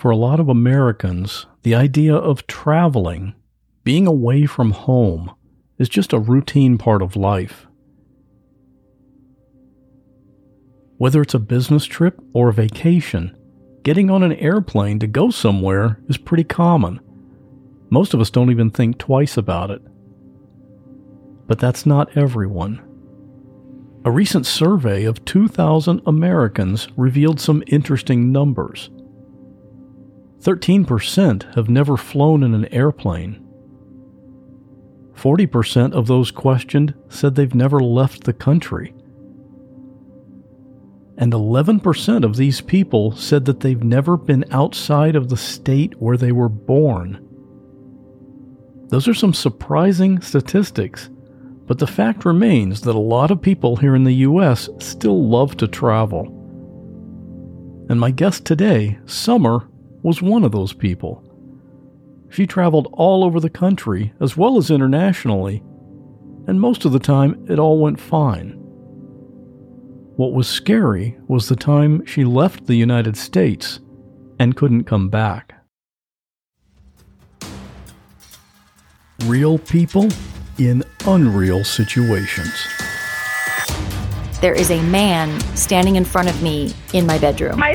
For a lot of Americans, the idea of traveling, being away from home, is just a routine part of life. Whether it's a business trip or a vacation, getting on an airplane to go somewhere is pretty common. Most of us don't even think twice about it. But that's not everyone. A recent survey of 2,000 Americans revealed some interesting numbers. 13% have never flown in an airplane. 40% of those questioned said they've never left the country. And 11% of these people said that they've never been outside of the state where they were born. Those are some surprising statistics, but the fact remains that a lot of people here in the US still love to travel. And my guest today, Summer, was one of those people. She traveled all over the country as well as internationally, and most of the time it all went fine. What was scary was the time she left the United States and couldn't come back. Real people in unreal situations. There is a man standing in front of me in my bedroom. My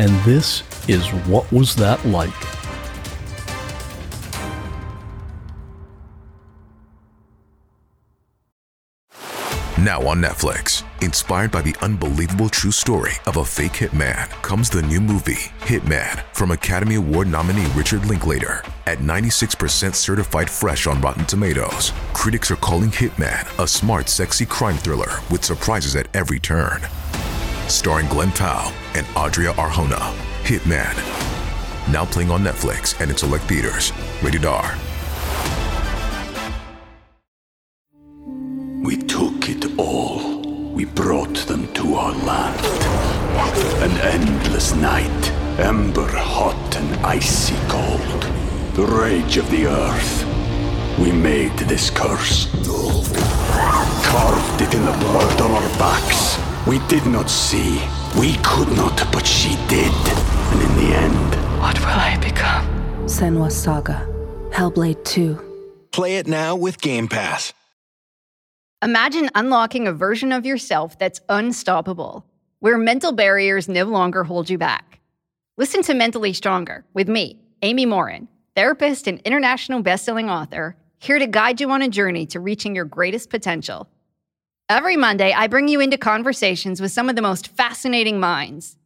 and this is What Was That Like? Now on Netflix, inspired by the unbelievable true story of a fake hitman, comes the new movie, Hitman, from Academy Award nominee Richard Linklater. At 96% certified fresh on Rotten Tomatoes, critics are calling Hitman a smart, sexy crime thriller with surprises at every turn. Starring Glen Powell and Adria Arjona, Hitman. Now playing on Netflix and in select theaters. Rated R. We took it all. We brought them to our land. An endless night, ember hot and icy cold. The rage of the earth. We made this curse. Carved it in the blood on our backs. We did not see. We could not, but she did. And in the end, what will I become? Senua's Saga. Hellblade 2. Play it now with Game Pass. Imagine unlocking a version of yourself that's unstoppable, where mental barriers no longer hold you back. Listen to Mentally Stronger with me, Amy Morin, therapist and international bestselling author, here to guide you on a journey to reaching your greatest potential. Every Monday, I bring you into conversations with some of the most fascinating minds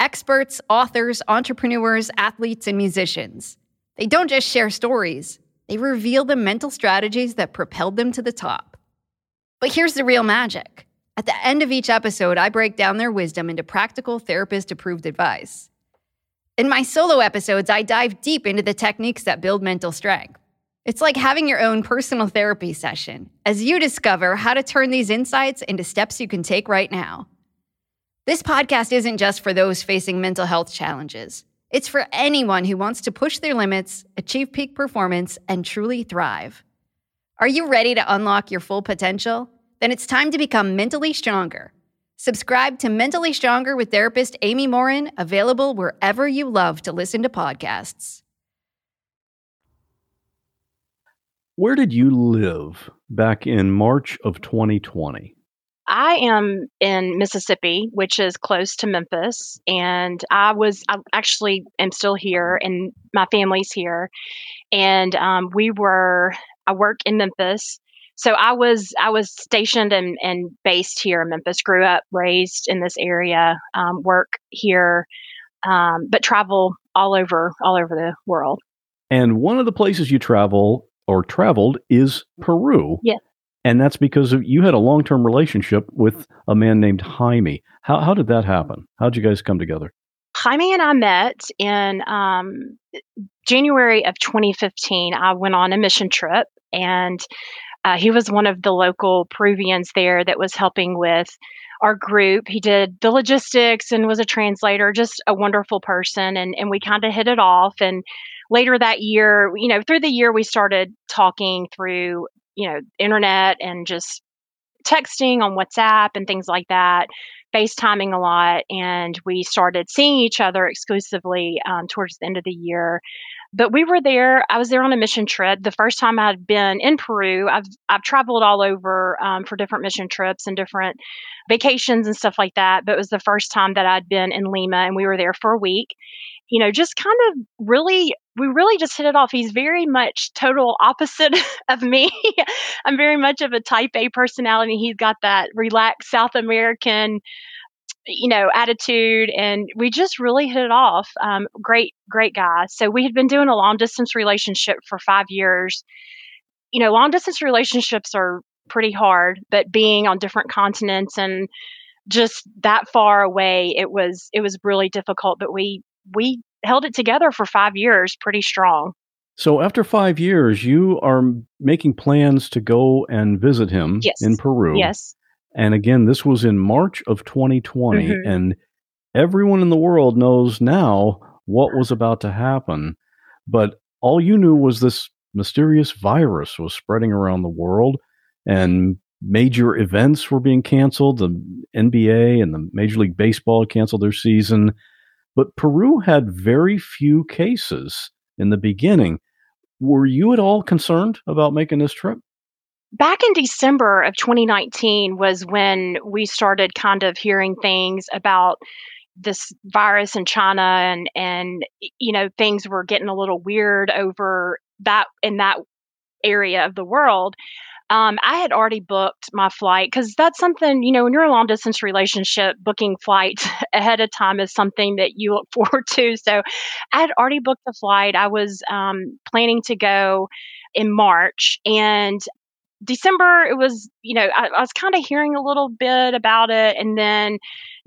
experts, authors, entrepreneurs, athletes, and musicians. They don't just share stories, they reveal the mental strategies that propelled them to the top. But here's the real magic. At the end of each episode, I break down their wisdom into practical therapist approved advice. In my solo episodes, I dive deep into the techniques that build mental strength. It's like having your own personal therapy session as you discover how to turn these insights into steps you can take right now. This podcast isn't just for those facing mental health challenges. It's for anyone who wants to push their limits, achieve peak performance, and truly thrive. Are you ready to unlock your full potential? Then it's time to become mentally stronger. Subscribe to Mentally Stronger with therapist Amy Morin, available wherever you love to listen to podcasts. Where did you live back in March of 2020? I am in Mississippi, which is close to Memphis, and I was I actually am still here, and my family's here, and um, we were I work in Memphis. So I was I was stationed and, and based here in Memphis. Grew up, raised in this area, um, work here, um, but travel all over all over the world. And one of the places you travel or traveled is Peru. Yeah. And that's because of, you had a long term relationship with a man named Jaime. How, how did that happen? How did you guys come together? Jaime and I met in um, January of 2015. I went on a mission trip, and uh, he was one of the local Peruvians there that was helping with our group. He did the logistics and was a translator, just a wonderful person. And, and we kind of hit it off. And later that year, you know, through the year, we started talking through, you know, internet and just texting on WhatsApp and things like that, FaceTiming a lot. And we started seeing each other exclusively um, towards the end of the year. But we were there. I was there on a mission trip. The first time I'd been in Peru, I've I've traveled all over um, for different mission trips and different vacations and stuff like that. But it was the first time that I'd been in Lima, and we were there for a week. You know, just kind of really, we really just hit it off. He's very much total opposite of me. I'm very much of a type A personality. He's got that relaxed South American you know, attitude, and we just really hit it off. Um, great, great guy. So we had been doing a long distance relationship for five years. You know, long distance relationships are pretty hard, but being on different continents and just that far away, it was it was really difficult. But we we held it together for five years, pretty strong. So after five years, you are making plans to go and visit him yes. in Peru. Yes. And again, this was in March of 2020. Mm-hmm. And everyone in the world knows now what was about to happen. But all you knew was this mysterious virus was spreading around the world and major events were being canceled. The NBA and the Major League Baseball canceled their season. But Peru had very few cases in the beginning. Were you at all concerned about making this trip? back in December of 2019 was when we started kind of hearing things about this virus in China and and you know things were getting a little weird over that in that area of the world. Um, I had already booked my flight because that's something, you know, when you're a long distance relationship, booking flights ahead of time is something that you look forward to. So I had already booked the flight. I was um, planning to go in March and December, it was, you know, I, I was kind of hearing a little bit about it. And then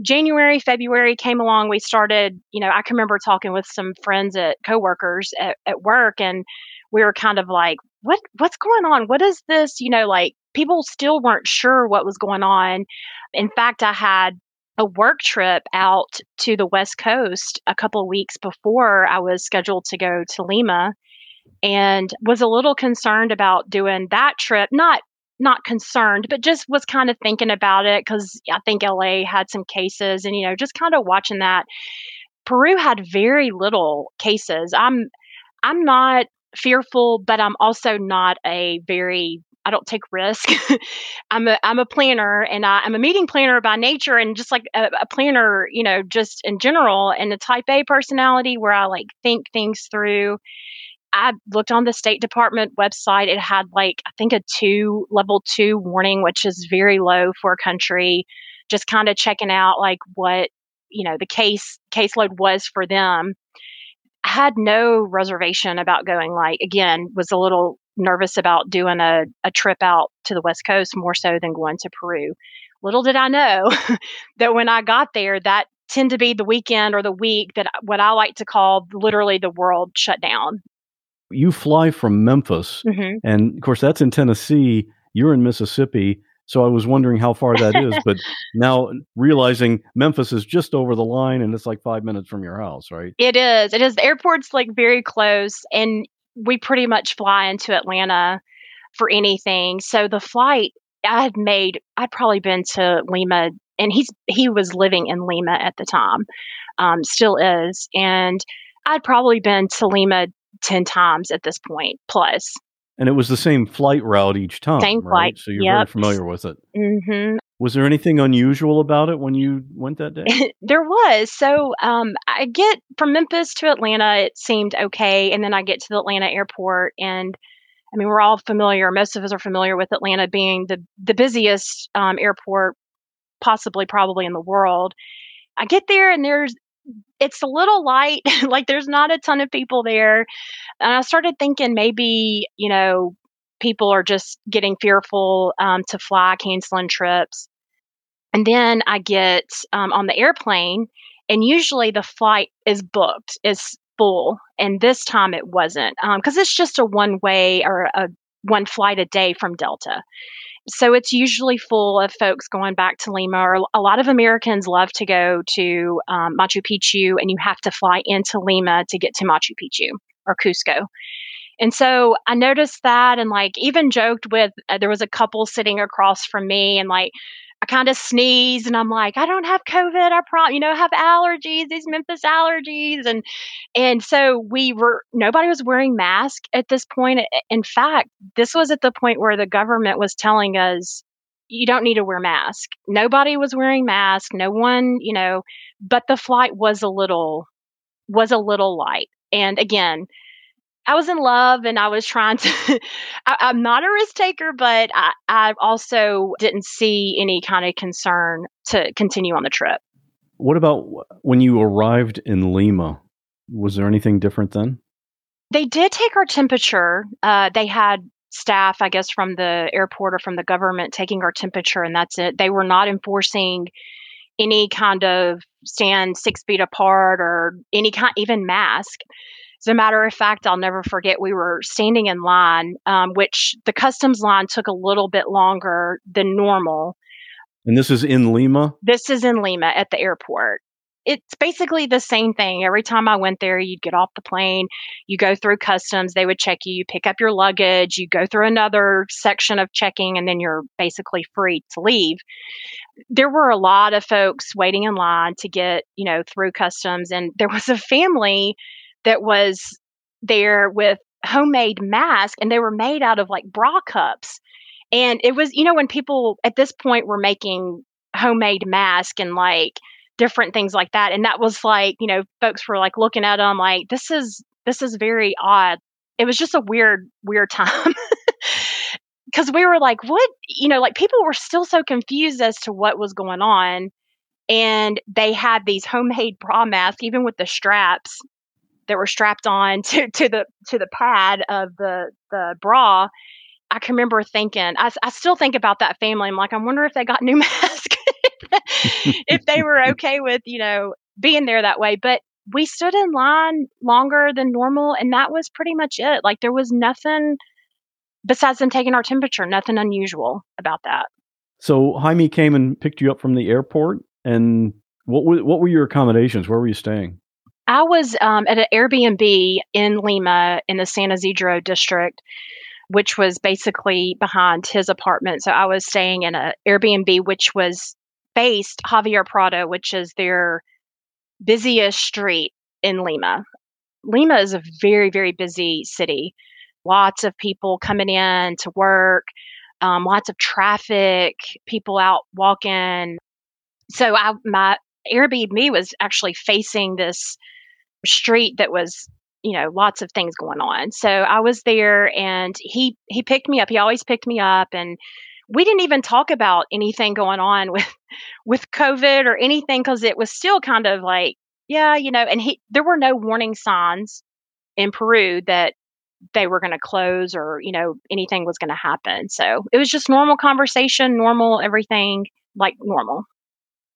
January, February came along. We started, you know, I can remember talking with some friends at coworkers at, at work, and we were kind of like, what, what's going on? What is this? You know, like people still weren't sure what was going on. In fact, I had a work trip out to the West Coast a couple weeks before I was scheduled to go to Lima and was a little concerned about doing that trip. Not not concerned, but just was kind of thinking about it because I think LA had some cases, and you know, just kind of watching that. Peru had very little cases. I'm I'm not fearful, but I'm also not a very I don't take risk. I'm a I'm a planner and I, am a meeting planner by nature and just like a, a, planner, you know, just in general and a type A personality where I like think things through I looked on the State Department website. It had like, I think a two, level two warning, which is very low for a country. Just kind of checking out like what, you know, the case caseload was for them. Had no reservation about going, like, again, was a little nervous about doing a, a trip out to the West Coast more so than going to Peru. Little did I know that when I got there, that tend to be the weekend or the week that what I like to call literally the world shut down you fly from Memphis, mm-hmm. and of course that's in Tennessee. You're in Mississippi, so I was wondering how far that is. But now realizing Memphis is just over the line, and it's like five minutes from your house, right? It is. It is. The airport's like very close, and we pretty much fly into Atlanta for anything. So the flight I had made, I'd probably been to Lima, and he's he was living in Lima at the time, um, still is, and I'd probably been to Lima 10 times at this point plus. And it was the same flight route each time. Same right? flight. So you're yep. very familiar with it. Mm-hmm. Was there anything unusual about it when you went that day? there was. So um, I get from Memphis to Atlanta, it seemed okay. And then I get to the Atlanta airport and I mean, we're all familiar. Most of us are familiar with Atlanta being the the busiest um, airport, possibly, probably in the world. I get there and there's it's a little light. like there's not a ton of people there. And I started thinking maybe, you know, people are just getting fearful um, to fly, canceling trips. And then I get um, on the airplane And usually the flight is booked, is full. And this time it wasn't because um, it's just a one way or a one flight a day from Delta. So it's usually full of folks going back to Lima. Or a lot of Americans love to go to um, Machu Picchu, and you have to fly into Lima to get to Machu Picchu or Cusco. And so I noticed that and like even joked with uh, there was a couple sitting across from me and like I kind of sneeze and I'm like, I don't have COVID. I prom, you know, have allergies, these Memphis allergies. And, and so we were, nobody was wearing masks at this point. In fact, this was at the point where the government was telling us, you don't need to wear mask. Nobody was wearing mask. No one, you know, but the flight was a little, was a little light. And again, I was in love and I was trying to. I, am not a risk taker, but I, I also didn't see any kind of concern to continue on the trip. What about when you arrived in Lima? Was there anything different then? They did take our temperature. Uh, they had staff, I guess, from the airport or from the government taking our temperature, and that's it. They were not enforcing any kind of stand six feet apart or any kind, even mask. As a matter of fact, I'll never forget we were standing in line, um, which the customs line took a little bit longer than normal. And this is in Lima? This is in Lima at the airport. It's basically the same thing. Every time I went there, you'd get off the plane, you go through customs, they would check you, you pick up your luggage, you go through another section of checking, and then you're basically free to leave. There were a lot of folks waiting in line to get, you know, through customs. And there was a family that was there with homemade masks and they were made out of like bra cups. And it was, you know, when people at this point were making homemade masks and like different things like that. And that was like, you know, folks were like looking at them like, this is, this is very odd. It was just a weird, weird time. Cause we were like, what, you know, like people were still so confused as to what was going on. And they had these homemade bra masks, even with the straps that were strapped on to, to the to the pad of the the bra. I can remember thinking, I, I still think about that family. I'm like, I wonder if they got new masks, if they were okay with, you know, being there that way. But we stood in line longer than normal, and that was pretty much it. Like, there was nothing besides them taking our temperature, nothing unusual about that. So Jaime came and picked you up from the airport, and what were, what were your accommodations? Where were you staying? I was um, at an Airbnb in Lima in the San Isidro district, which was basically behind his apartment. So I was staying in an Airbnb, which was based Javier Prado, which is their busiest street in Lima. Lima is a very, very busy city. Lots of people coming in to work, um, lots of traffic, people out walking. So I, my Airbnb was actually facing this street that was you know lots of things going on. So i was there and he he picked me up. He always picked me up and we didn't even talk about anything going on with with covid or anything because it was still kind of like yeah you know and he there were no warning signs in peru that they were going to close or you know anything was going to happen. So it was just normal conversation normal everything like normal.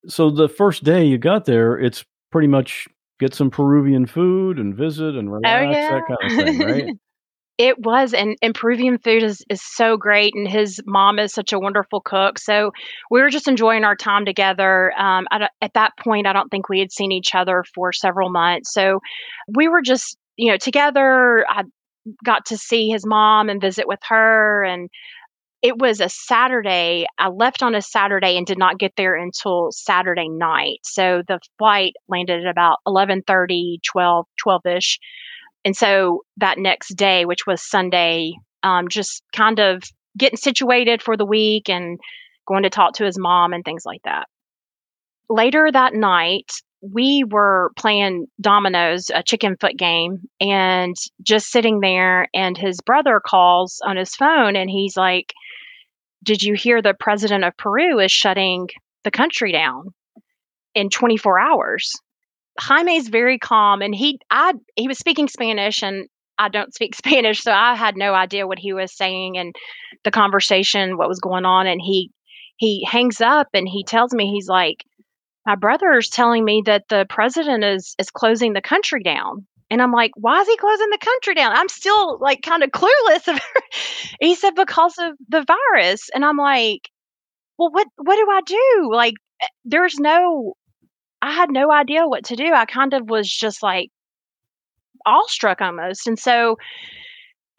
So the first day you got there it's pretty much get some Peruvian food and visit and relax, oh, yeah. that kind of thing, right? it was and, and peruvian food is, is so great and his mom is such a wonderful cook so we were just enjoying our time together um, at, at that point i don't think we had seen each other for several months so we were just you know together i got to see his mom and visit with her and it was a Saturday. I left on a Saturday and did not get there until Saturday night. So the flight landed at about 11:30, 12, 12ish. And so that next day, which was Sunday, um, just kind of getting situated for the week and going to talk to his mom and things like that. Later that night, we were playing dominoes, a chicken foot game, and just sitting there. And his brother calls on his phone and he's like, did you hear the president of Peru is shutting the country down in 24 hours? Jaime's very calm and he I he was speaking Spanish and I don't speak Spanish, so I had no idea what he was saying and the conversation, what was going on. And he he hangs up and he tells me he's like, my brother's telling me that the president is is closing the country down. And I'm like, why is he closing the country down? I'm still like kind of clueless. he said because of the virus. And I'm like, well, what what do I do? Like eh, there's no I had no idea what to do. I kind of was just like awestruck almost. And so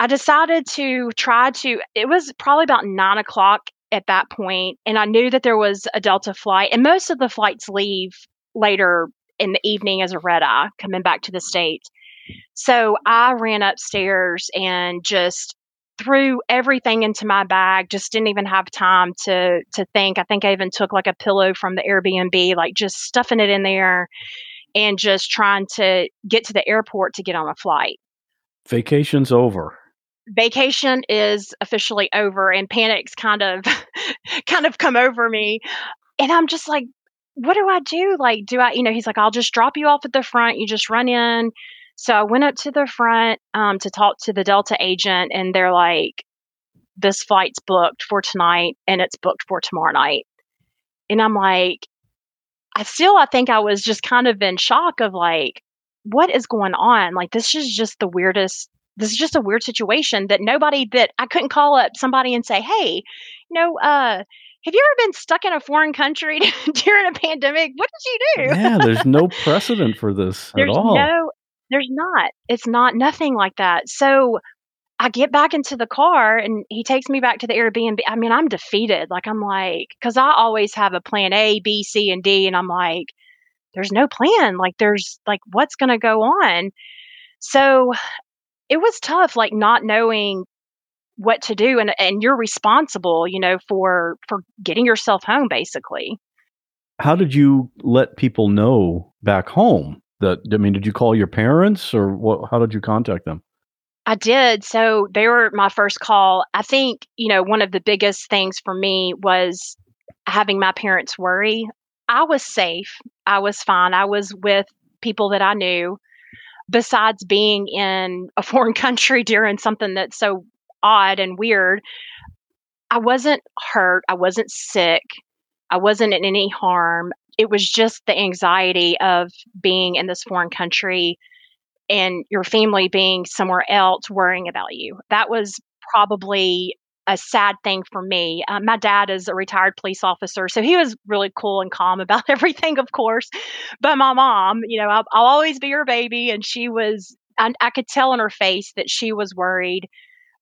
I decided to try to, it was probably about nine o'clock at that point, and I knew that there was a Delta flight, and most of the flights leave later in the evening as a red eye coming back to the States. So I ran upstairs and just threw everything into my bag just didn't even have time to to think. I think i even took like a pillow from the airbnb like just stuffing it in there and just trying to get to the airport to get on a flight. Vacation's over vacation is officially over and panic's kind of kind of come over me and i'm just like what do i do like do i you know he's like i'll just drop you off at the front you just run in so I went up to the front um, to talk to the Delta agent, and they're like, this flight's booked for tonight and it's booked for tomorrow night. And I'm like, I still, I think I was just kind of in shock of like, what is going on? Like, this is just the weirdest, this is just a weird situation that nobody that I couldn't call up somebody and say, hey, you know, uh, have you ever been stuck in a foreign country during a pandemic? What did you do? Yeah, there's no precedent for this there's at all. No, there's not. It's not nothing like that. So I get back into the car and he takes me back to the Airbnb. I mean, I'm defeated. Like, I'm like, because I always have a plan A, B, C, and D. And I'm like, there's no plan. Like, there's like, what's going to go on? So it was tough, like, not knowing what to do. And, and you're responsible, you know, for, for getting yourself home, basically. How did you let people know back home? that I mean, did you call your parents or what? How did you contact them? I did. So they were my first call. I think, you know, one of the biggest things for me was having my parents worry. I was safe. I was fine. I was with people that I knew. Besides being in a foreign country during something that's so odd and weird, I wasn't hurt. I wasn't sick. I wasn't in any harm it was just the anxiety of being in this foreign country and your family being somewhere else worrying about you. That was probably a sad thing for me. Uh, my dad is a retired police officer, so he was really cool and calm about everything, of course. But my mom, you know, I'll, I'll always be her baby, and she was. I, I, could tell in her face that she was worried.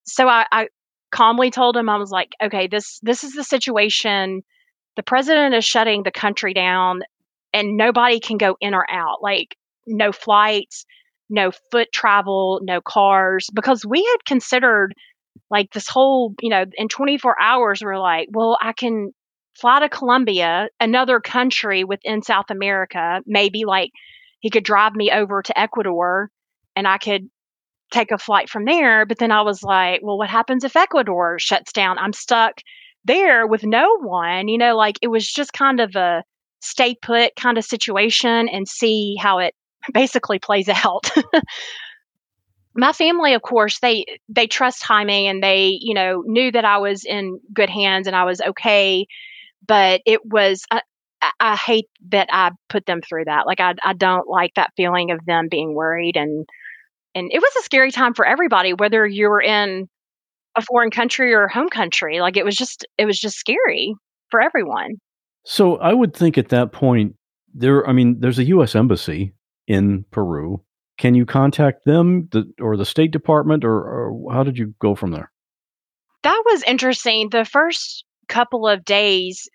So I, I calmly told him, I was like, "Okay, this this is the situation the president is shutting the country down and nobody can go in or out. Like, no flights, no foot travel, no cars, because we had considered like this whole, you know, in 24 hours, we're like, well, I can fly to Colombia, another country within South America. Maybe like he could drive me over to Ecuador and I could take a flight from there. But then I was like, well, what happens if Ecuador shuts down? I'm stuck there with no one, you know, like it was just kind of a stay put kind of situation and see how it basically plays out. my family of course they they trust Jaime and they you know knew that I was in good hands and I was okay but it was I, I hate that I put them through that like I I don't like that feeling of them being worried and and it was a scary time for everybody whether you were in a foreign country or home country. Like it was just it was just scary for everyone. So I would think at that point there I mean there's a US embassy in Peru. Can you contact them the, or the State Department or, or how did you go from there? That was interesting. The first couple of days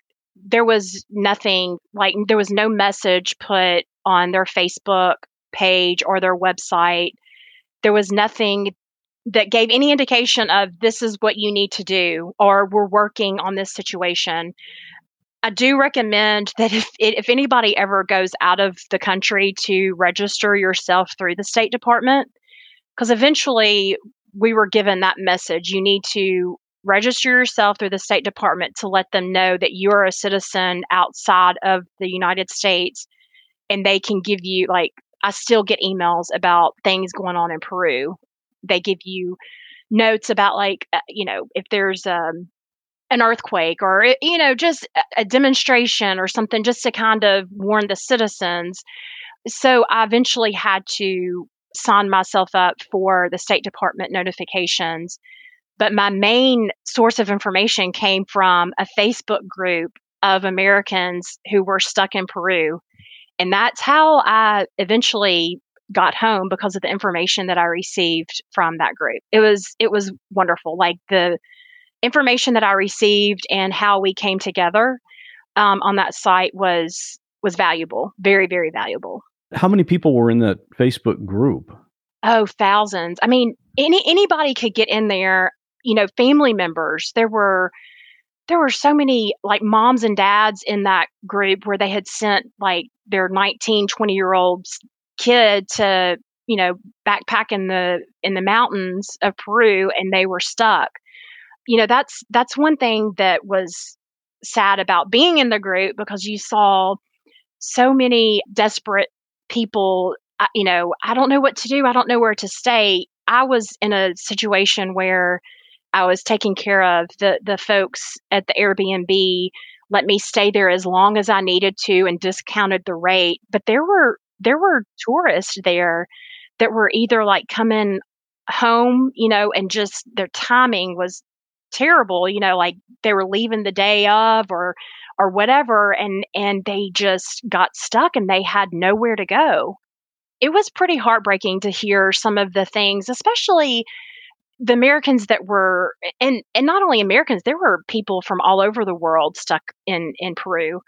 there was nothing like there was no message put on their Facebook page or their website. There was nothing that gave any indication of this is what you need to do or we're working on this situation. I do recommend that if if anybody ever goes out of the country to register yourself through the State Department, because eventually we were given that message. You need to register yourself through the State Department to let them know that you're a citizen outside of the United States, and they can give you like I still get emails about things going on in Peru they give you notes about like uh, you know if there's um an earthquake or eh, you know just a demonstration or something just to kind of warn the citizens. So i eventually had to sign myself up for the state department notifications but my main source of information came from a facebook group of americans who were stuck in peru and that's how i eventually got home because of the information that i received from that group. It was it was wonderful like the information that I received and how we came together um, on that site was was valuable, very very valuable. How many people were in that Facebook group? Oh, thousands. I mean, any anybody could get in there. You know, family members. There were there were so many like moms and dads in that group where they had sent like their 19 20 year old kid to you know backpack in the in the mountains of peru and they were stuck you know that's that's one thing that was sad about being in the group because you saw so many desperate people uh, you know i don't know what to do. I don't know where to stay. I was in a situation where i was taking care of the the folks at the airbnb let me stay there as long as i needed to and discounted the rate but there were there were tourists there that were either like coming home you know and just their timing was terrible you know like they were leaving the day of or or whatever and and they just got stuck and they had nowhere to go. It was pretty heartbreaking to hear some of the things especially the americans that were and and not only americans there were people from all over the world stuck in in peru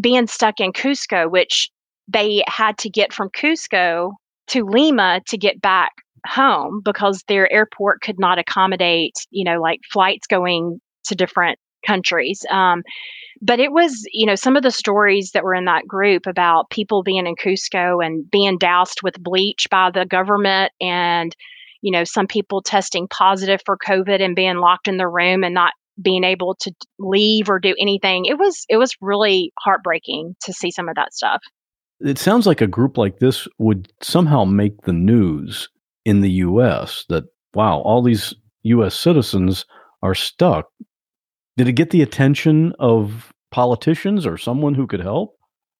being stuck in cusco which they had to get from cusco to lima to get back home because their airport could not accommodate, you know, like flights going to different countries. Um, but it was, you know, some of the stories that were in that group about people being in Cusco and being doused with bleach by the government and, you know, some people testing positive for COVID and being locked in the room and not being able to leave or do anything. It was it was really heartbreaking to see some of that stuff. It sounds like a group like this would somehow make the news in the US that, wow, all these US citizens are stuck. Did it get the attention of politicians or someone who could help?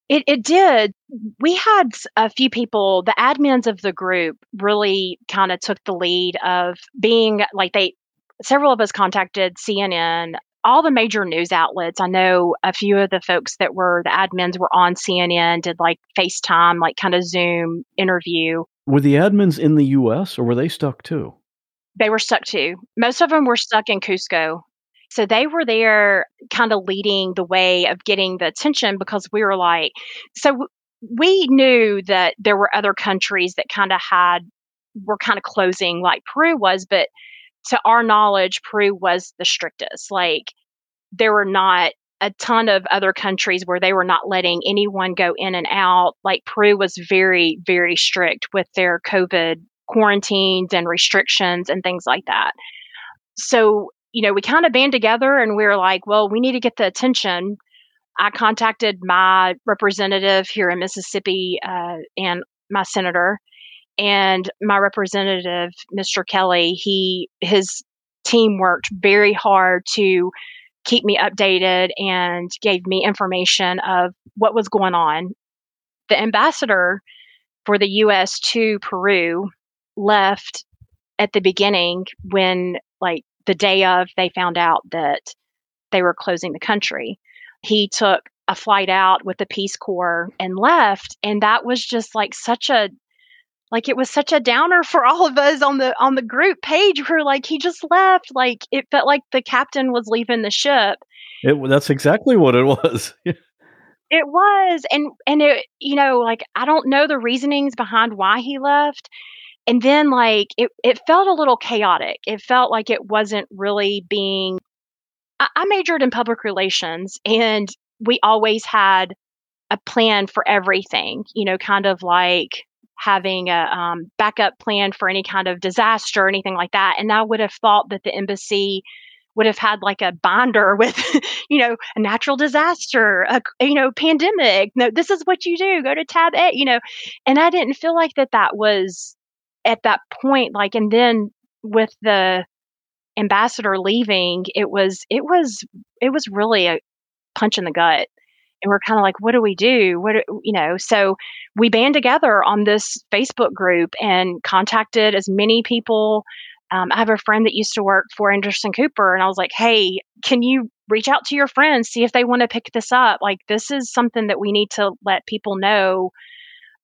It, it did. We had a few people, the admins of the group really kind of took the lead of being like they, several of us contacted CNN, all the major news outlets. I know a few of the folks that were the admins were on CNN, did like FaceTime, like kind of Zoom interview. Were the admins in the US or were they stuck too? They were stuck too. Most of them were stuck in Cusco. So they were there kind of leading the way of getting the attention because we were like, so we knew that there were other countries that kind of had, were kind of closing like Peru was, but to our knowledge, Peru was the strictest. Like there were not a ton of other countries where they were not letting anyone go in and out. Like Peru was very, very strict with their COVID quarantines and restrictions and things like that. So, you know, we kind of band together and we were like, well, we need to get the attention. I contacted my representative here in Mississippi uh, and my senator and my representative, Mr. Kelly. He his team worked very hard to keep me updated and gave me information of what was going on. The ambassador for the US to Peru left at the beginning when, like, the day of they found out that they were closing the country. He took a flight out with the Peace Corps and left. And that was just like such a like it was such a downer for all of us on the on the group page where like he just left like it felt like the captain was leaving the ship. It that's exactly what it was. It was and and it you know like i don't know the reasonings behind why he left and then like it it felt a little chaotic. It felt like it wasn't really being I, I majored in public relations and we always had a plan for everything you know kind of like having a um, backup plan for any kind of disaster or anything like that. And I would have thought that the embassy would have had like a binder with, you know, a natural disaster, a you know, pandemic. No, this is what you do. Go to tab A, you know. And I didn't feel like that that was at that point. Like, and then with the ambassador leaving, it was it was it was really a punch in the gut. And we're kind of like, what do we do? What do, you know? So we band together on this Facebook group and contacted as many people. Um, I have a friend that used to work for Anderson Cooper, and I was like, hey, can you reach out to your friends, see if they want to pick this up? Like, this is something that we need to let people know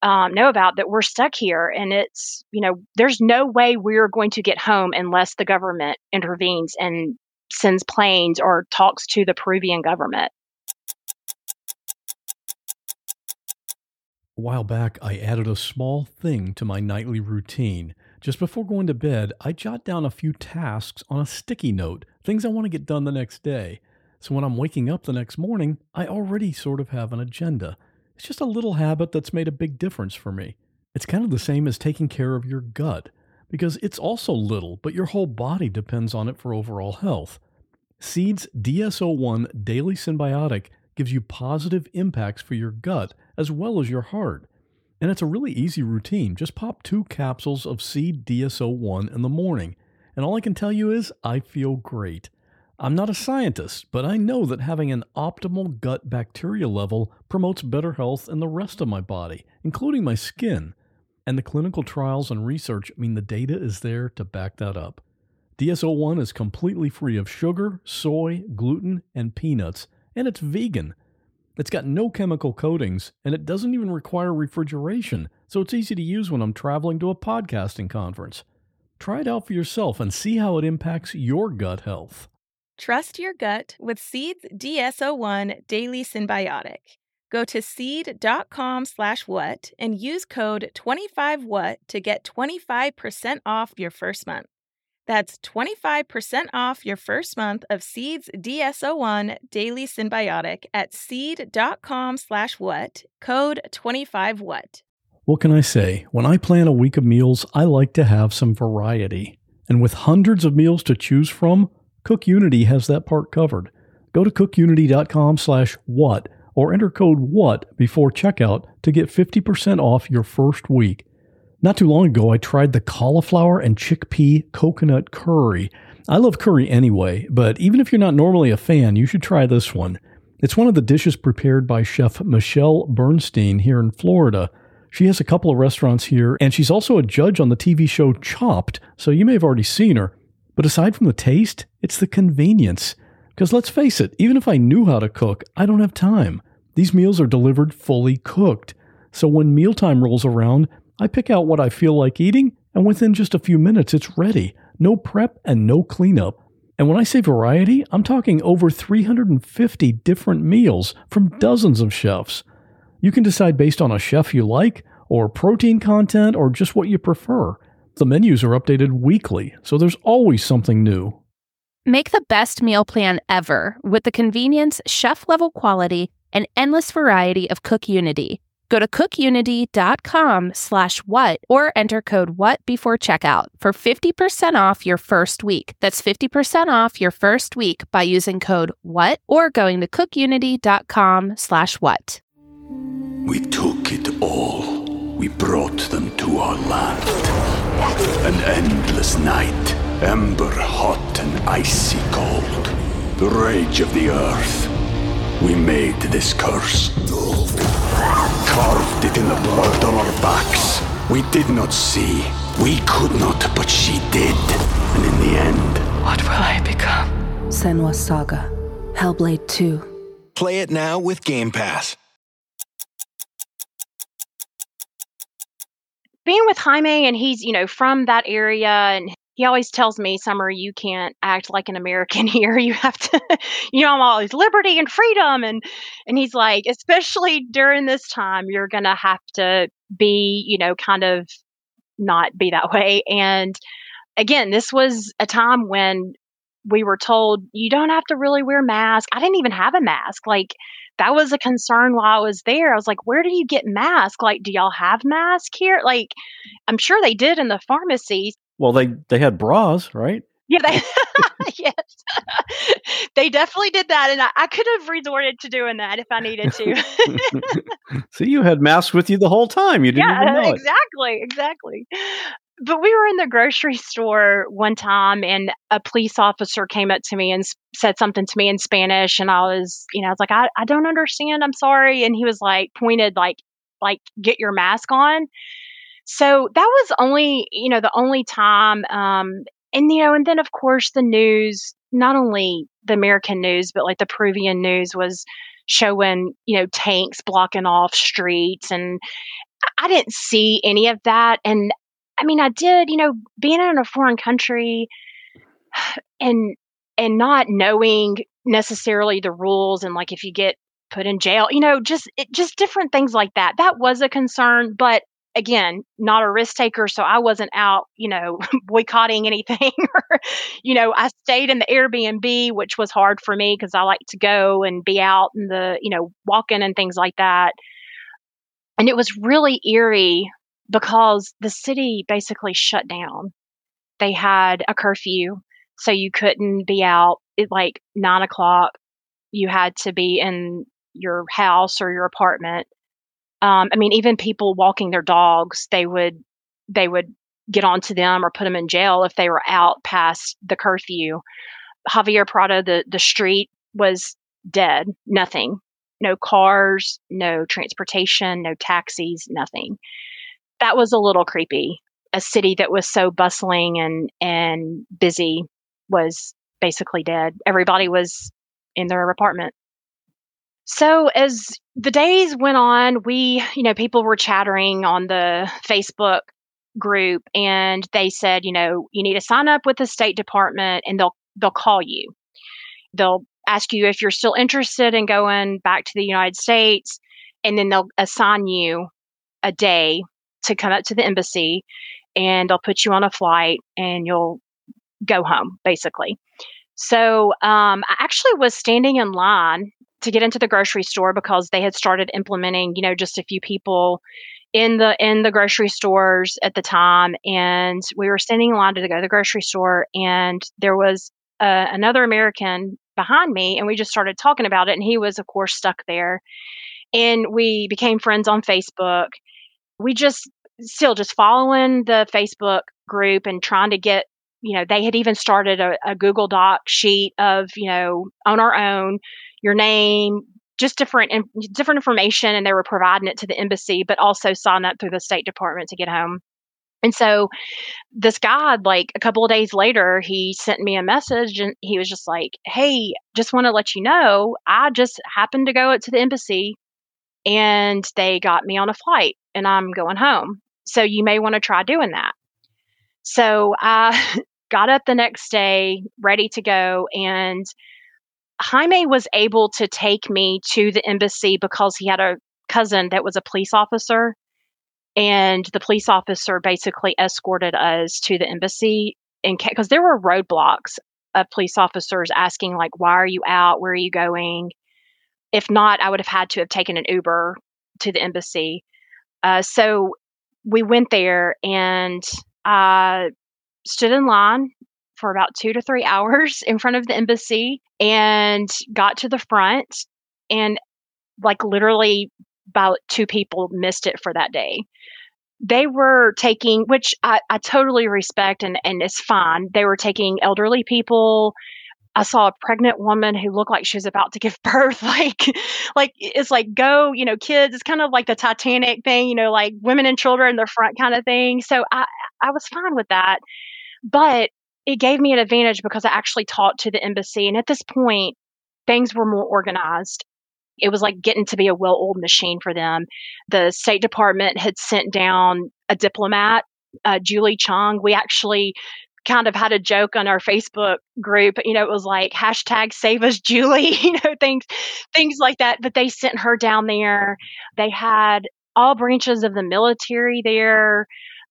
um, know about that we're stuck here and it's you know there's no way we're going to get home unless the government intervenes and sends planes or talks to the peruvian government a while back i added a small thing to my nightly routine just before going to bed i jot down a few tasks on a sticky note things i want to get done the next day so when i'm waking up the next morning i already sort of have an agenda it's just a little habit that's made a big difference for me. It's kind of the same as taking care of your gut, because it's also little, but your whole body depends on it for overall health. Seed's DS-01 Daily Synbiotic gives you positive impacts for your gut as well as your heart. And it's a really easy routine. Just pop two capsules of Seed DS-01 in the morning. And all I can tell you is I feel great. I'm not a scientist, but I know that having an optimal gut bacteria level promotes better health in the rest of my body, including my skin. And the clinical trials and research mean the data is there to back that up. DS-01 is completely free of sugar, soy, gluten, and peanuts, and it's vegan. It's got no chemical coatings, and it doesn't even require refrigeration, so it's easy to use when I'm traveling to a podcasting conference. Try it out for yourself and see how it impacts your gut health. Trust your gut with Seed's DS-01 Daily Synbiotic. Go to seed.com slash what and use code 25what to get 25% off your first month. That's 25% off your first month of Seed's DS-01 Daily Synbiotic at seed.com slash what, code 25what. What can I say? When I plan a week of meals, I like to have some variety. And with hundreds of meals to choose from, CookUnity has that part covered. Go to cookunity.com slash what or enter code WHAT before checkout to get 50% off your first week. Not too long ago, I tried the cauliflower and chickpea coconut curry. I love curry anyway, but even if you're not normally a fan, you should try this one. It's one of the dishes prepared by Chef Michelle Bernstein here in Florida. She has a couple of restaurants here, and she's also a judge on the TV show Chopped, so you may have already seen her. But aside from the taste, it's the convenience. Because let's face it, even if I knew how to cook, I don't have time. These meals are delivered fully cooked. So when mealtime rolls around, I pick out what I feel like eating, and within just a few minutes, it's ready. No prep and no cleanup. And when I say variety, I'm talking over 350 different meals from dozens of chefs. You can decide based on a chef you like, or protein content, or just what you prefer. The menus are updated weekly, so there's always something new. Make the best meal plan ever with the convenience, chef level quality, and endless variety of CookUnity. Go to cookunity.com slash what or enter code what before checkout for 50% off your first week. That's 50% off your first week by using code what or going to cookunity.com slash what. We took it all. We brought them to our land. An endless night, ember hot and icy cold. The rage of the earth. We made this curse. Carved it in the blood on our backs. We did not see. We could not, but she did. And in the end, what will I become? Senua's Saga. Hellblade 2. Play it now with Game Pass. being with Jaime and he's, you know, from that area and he always tells me, Summer, you can't act like an American here. You have to, you know, I'm always liberty and freedom. And, and he's like, especially during this time, you're going to have to be, you know, kind of not be that way. And again, this was a time when we were told you don't have to really wear masks. I didn't even have a mask. Like that was a concern while I was there. I was like, where do you get masks? Like, do y'all have masks here? Like, I'm sure they did in the pharmacies. Well, they they had bras, right? Yeah, they yes, they definitely did that, and I, I, could have resorted to doing that if I needed to. See, you had masks with you the whole time. You didn't yeah, even know exactly, it. exactly. but we were in the grocery store one time and a police officer came up to me and said something to me in Spanish and I was, you know, I was like, I, I don't understand. I'm sorry. And he was like pointed like like get your mask on. So that was only, you know, the only time um and you know, and then of course the news, not only the American news, but like the Peruvian news was showing, you know, tanks blocking off streets and I didn't see any of that and I mean, I did, you know, being in a foreign country and and not knowing necessarily the rules and like if you get put in jail, you know, just it, just different things like that. That was a concern, but again, not a risk taker, so I wasn't out, you know, boycotting anything. you know, I stayed in the Airbnb, which was hard for me because I like to go and be out in the, you know, walking and things like that. And it was really eerie because the city basically shut down. They had a curfew, so you couldn't be out at like nine o'clock. You had to be in your house or your apartment. Um, I mean, even people walking their dogs, they would they would get onto them or put them in jail if they were out past the curfew. Javier Prado, the the street was dead, nothing, no cars, no transportation, no taxis, nothing that was a little creepy. A city that was so bustling and and busy was basically dead. Everybody was in their apartment. So as the days went on, we, you know, people were chattering on the Facebook group and they said, you know, you need to sign up with the State Department and they'll they'll call you. They'll ask you if you're still interested in going back to the United States and then they'll assign you a day to come up to the embassy and they'll put you on a flight and you'll go home basically. So um, I actually was standing in line to get into the grocery store because they had started implementing, you know, just a few people in the in the grocery stores at the time, and we were standing in line to go to the grocery store, and there was uh, another American behind me, and we just started talking about it, and he was, of course, stuck there, and we became friends on Facebook. We just still just following the Facebook group and trying to get, you know, they had even started a, a Google Doc sheet of, you know, on our own, your name, just different and different information, and they were providing it to the embassy, but also sign up through the State Department to get home. And so this guy, like a couple of days later, he sent me a message and he was just like, Hey, just want to let you know, I just happened to go to the embassy and they got me on a flight and I'm going home. So you may want to try doing that. So I got up the next day, ready to go, and Jaime was able to take me to the embassy because he had a cousin that was a police officer. And the police officer basically escorted us to the embassy because there were roadblocks of police officers asking, like, why are you out? Where are you going? If not, I would have had to have taken an Uber to the embassy. Uh, so we went there and I stood in line for about two to three hours in front of the embassy and got to the front and like literally about two people missed it for that day they were taking which I, I totally respect and, and it's fine they were taking elderly people I saw a pregnant woman who looked like she was about to give birth. Like, like it's like go, you know, kids. It's kind of like the Titanic thing, you know, like women and children in the front kind of thing. So I, I was fine with that, but it gave me an advantage because I actually talked to the embassy, and at this point, things were more organized. It was like getting to be a well-oiled machine for them. The State Department had sent down a diplomat uh, Julie Chung. We actually kind of had a joke on our Facebook group. You know, it was like hashtag save us Julie, you know, things things like that. But they sent her down there. They had all branches of the military there.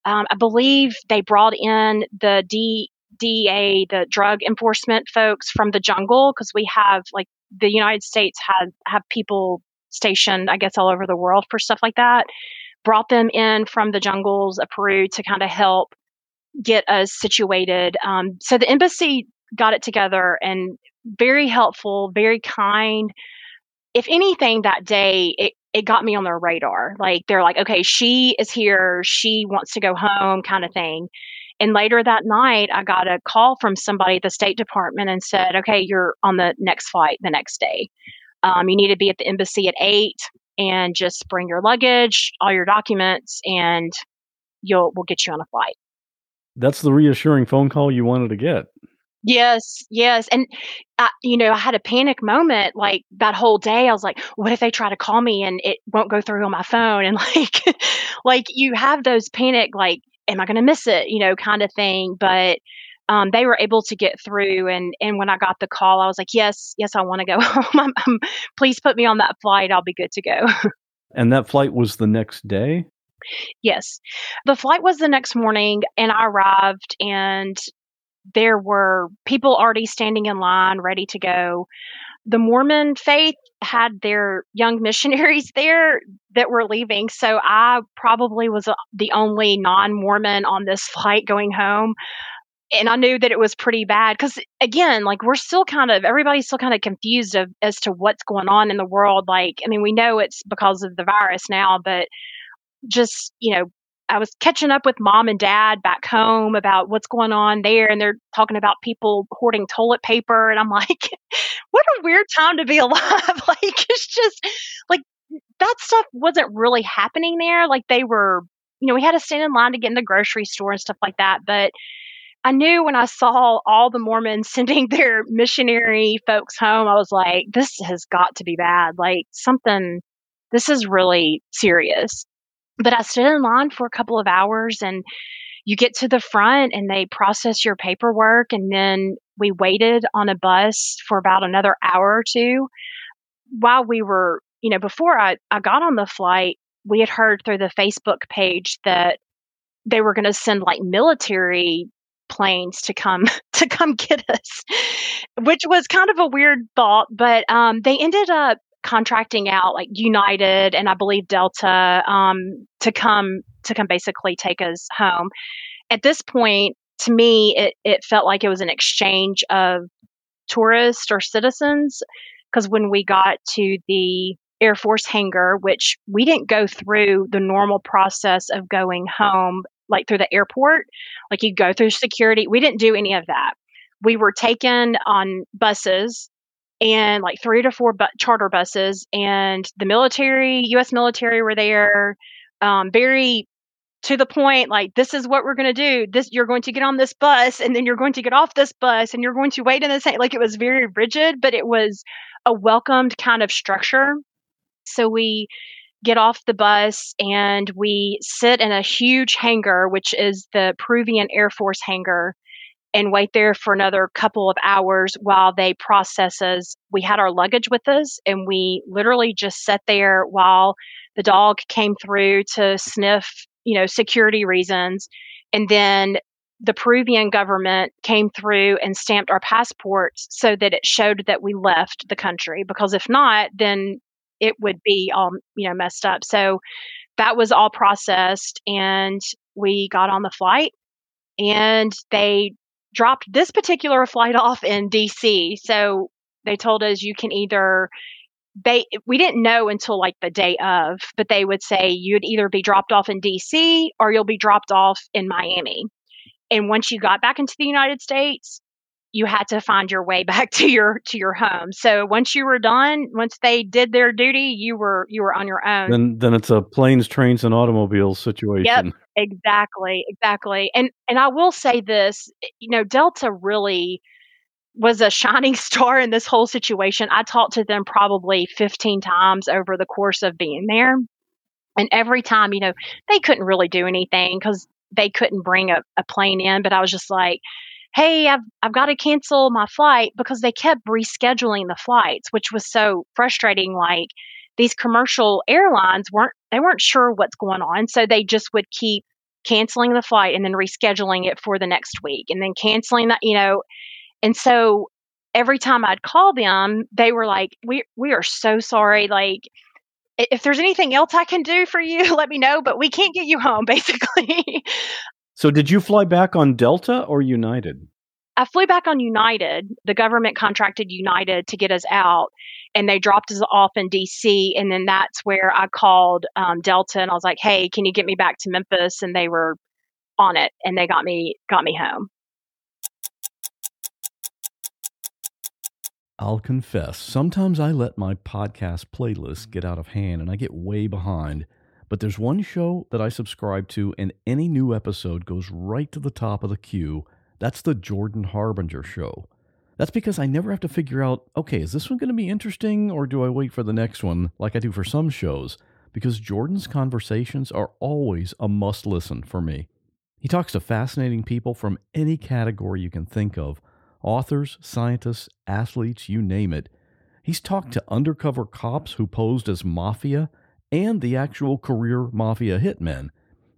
Um, I believe they brought in the D, DEA, the drug enforcement folks from the jungle, because we have like the United States had have people stationed, I guess, all over the world for stuff like that. Brought them in from the jungles of Peru to kind of help get us situated. Um, so the embassy got it together and very helpful, very kind. If anything, that day it, it got me on their radar. Like they're like, okay, she is here, she wants to go home, kind of thing. And later that night, I got a call from somebody at the State Department and said, okay, you're on the next flight the next day. Um, you need to be at the embassy at eight and just bring your luggage, all your documents, and you'll we'll get you on a flight. That's the reassuring phone call you wanted to get. Yes, yes. And, uh, you know, I had a panic moment like that whole day. I was like, what if they try to call me and it won't go through on my phone? And like, like you have those panic, like, am I going to miss it? You know, kind of thing. But, um, they were able to get through. And, and when I got the call, I was like, yes, yes, I want to go home. I'm, I'm, please put me on that flight. I'll be good to go. and that flight was the next day? Yes. The flight was the next morning and I arrived and there were people already standing in line ready to go. The Mormon faith had their young missionaries there that were leaving. So I probably was uh, the only non Mormon on this flight going home. And I knew that it was pretty bad because, again, like we're still kind of, everybody's still kind of confused of, as to what's going on in the world. Like, I mean, we know it's because of the virus now, but just, you know, I was catching up with mom and dad back home about what's going on there, and they're talking about people hoarding toilet paper, and I'm like, what a weird time to be alive. like it's just like that stuff wasn't really happening there. Like they were, you know, we had to stand in line to get in the grocery store and stuff like that, but. I knew when I saw all the Mormons sending their missionary folks home, I was like, this has got to be bad. Like something, this is really serious. But I stood in line for a couple of hours and you get to the front and they process your paperwork and then we waited on a bus for about another hour or two. While we were you know before I, I got on the flight we had heard through the facebook page that they were going to send like military planes to come to come get us which was kind of a weird thought but um, they ended up contracting out like United and I believe Delta um, to come to come basically take us home. At this point, to me, it, it felt like it was an exchange of tourists or citizens because when we got to the Air Force hangar, which we didn't go through the normal process of going home, like through the airport, like you go through security. We didn't do any of that. We were taken on buses and like three to four bu- charter buses, and the military, U.S. military, were there. Um, very to the point, like this is what we're going to do. This you're going to get on this bus, and then you're going to get off this bus, and you're going to wait in the same. Like it was very rigid, but it was a welcomed kind of structure. So we get off the bus and we sit in a huge hangar, which is the Peruvian Air Force hangar and wait there for another couple of hours while they process us. We had our luggage with us and we literally just sat there while the dog came through to sniff, you know, security reasons. And then the Peruvian government came through and stamped our passports so that it showed that we left the country because if not, then it would be all, you know, messed up. So that was all processed and we got on the flight and they dropped this particular flight off in DC. So they told us you can either they we didn't know until like the day of, but they would say you'd either be dropped off in DC or you'll be dropped off in Miami. And once you got back into the United States, you had to find your way back to your to your home. So once you were done, once they did their duty, you were you were on your own. Then then it's a planes, trains, and automobiles situation. Yep, exactly, exactly. And and I will say this, eh, you know, Delta really was a shining star in this whole situation. I talked to them probably 15 times over the course of being there. And every time, you know, they couldn't really do anything because they couldn't bring a, a plane in. But I was just like, hey, I've, I've got to cancel my flight because they kept rescheduling the flights, which was so frustrating. Like these commercial airlines weren't, they weren't sure what's going on. So they just would keep canceling the flight and then rescheduling it for the next week and then canceling that, you know. And so every time I'd call them, they were like, we, we are so sorry. Like, if there's anything else I can do for you, let me know, but we can't get you home, basically. So did you fly back on Delta or United? I flew back on United. The government contracted United to get us out, and they dropped us off in DC. And then that's where I called um, Delta and I was like, "Hey, can you get me back to Memphis?" And they were on it, and they got me got me home. I'll confess, sometimes I let my podcast playlist get out of hand and I get way behind. But there's one show that I subscribe to, and any new episode goes right to the top of the queue. That's the Jordan Harbinger Show. That's because I never have to figure out, okay, is this one going to be interesting or do I wait for the next one like I do for some shows? Because Jordan's conversations are always a must listen for me. He talks to fascinating people from any category you can think of authors, scientists, athletes, you name it. He's talked to undercover cops who posed as mafia and the actual career mafia hitmen.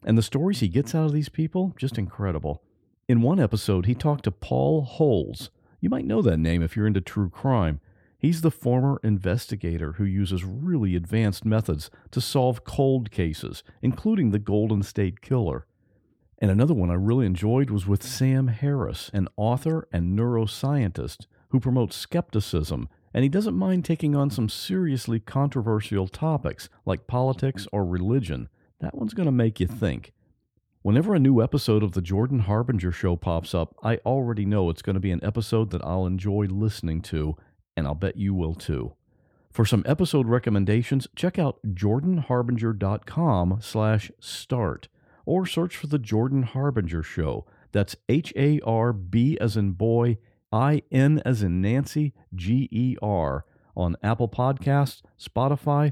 And the stories he gets out of these people, just incredible. In one episode, he talked to Paul Holes. You might know that name if you're into true crime. He's the former investigator who uses really advanced methods to solve cold cases, including the Golden State Killer. And another one I really enjoyed was with Sam Harris, an author and neuroscientist who promotes skepticism, and he doesn't mind taking on some seriously controversial topics like politics or religion. That one's going to make you think. Whenever a new episode of the Jordan Harbinger Show pops up, I already know it's going to be an episode that I'll enjoy listening to, and I'll bet you will too. For some episode recommendations, check out jordanharbinger.com slash start or search for The Jordan Harbinger Show. That's H A R B as in boy, I N as in Nancy, G E R on Apple Podcasts, Spotify,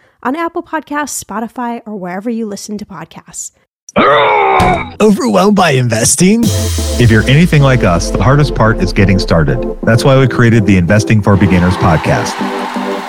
on Apple Podcasts, Spotify, or wherever you listen to podcasts. Overwhelmed by investing? If you're anything like us, the hardest part is getting started. That's why we created the Investing for Beginners podcast.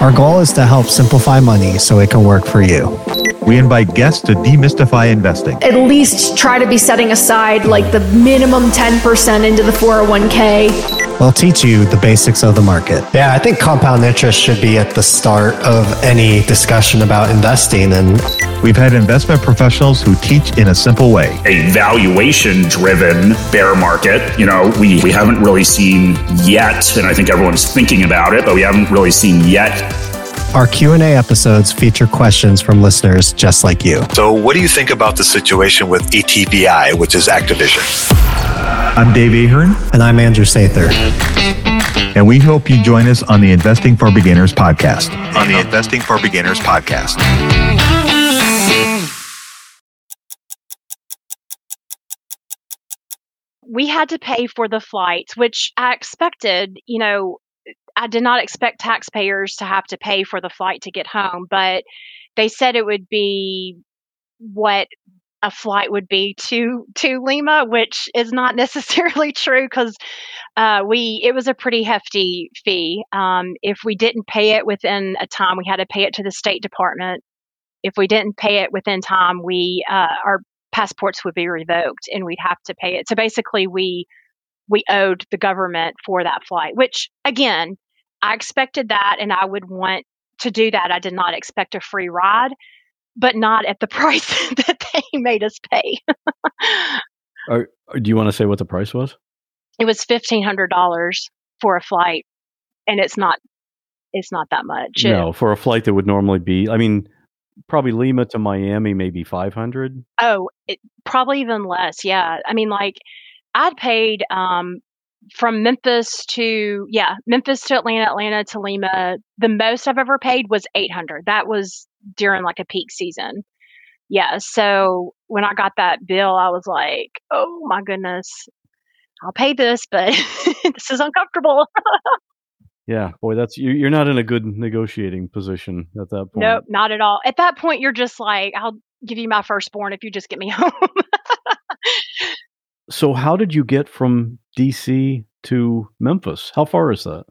Our goal is to help simplify money so it can work for you. We invite guests to demystify investing. At least try to be setting aside like the minimum 10% into the 401k. We'll teach you the basics of the market. Yeah, I think compound interest should be at the start of any discussion about investing. And we've had investment professionals who teach in a simple way. A valuation driven bear market, you know, we, we haven't really seen yet. And I think everyone's thinking about it, but we haven't really seen yet our Q&A episodes feature questions from listeners just like you. So, what do you think about the situation with ATVI, which is Activision? I'm Dave Ahern. And I'm Andrew Sather. And we hope you join us on the Investing for Beginners podcast. On the Investing for Beginners podcast. We had to pay for the flights, which I expected, you know, I did not expect taxpayers to have to pay for the flight to get home, but they said it would be what a flight would be to to Lima, which is not necessarily true because uh, we it was a pretty hefty fee. Um, if we didn't pay it within a time, we had to pay it to the State Department. If we didn't pay it within time, we uh, our passports would be revoked and we'd have to pay it. So basically, we we owed the government for that flight, which again, I expected that and I would want to do that. I did not expect a free ride, but not at the price that they made us pay. do you want to say what the price was? It was fifteen hundred dollars for a flight, and it's not it's not that much. No, for a flight that would normally be, I mean, probably Lima to Miami, maybe five hundred. Oh, it, probably even less. Yeah, I mean, like I'd paid um, from Memphis to yeah, Memphis to Atlanta, Atlanta to Lima. The most I've ever paid was 800. That was during like a peak season. Yeah, so when I got that bill, I was like, "Oh my goodness. I'll pay this, but this is uncomfortable." yeah, boy, that's you're not in a good negotiating position at that point. Nope, not at all. At that point, you're just like, "I'll give you my firstborn if you just get me home." So, how did you get from DC to Memphis? How far is that?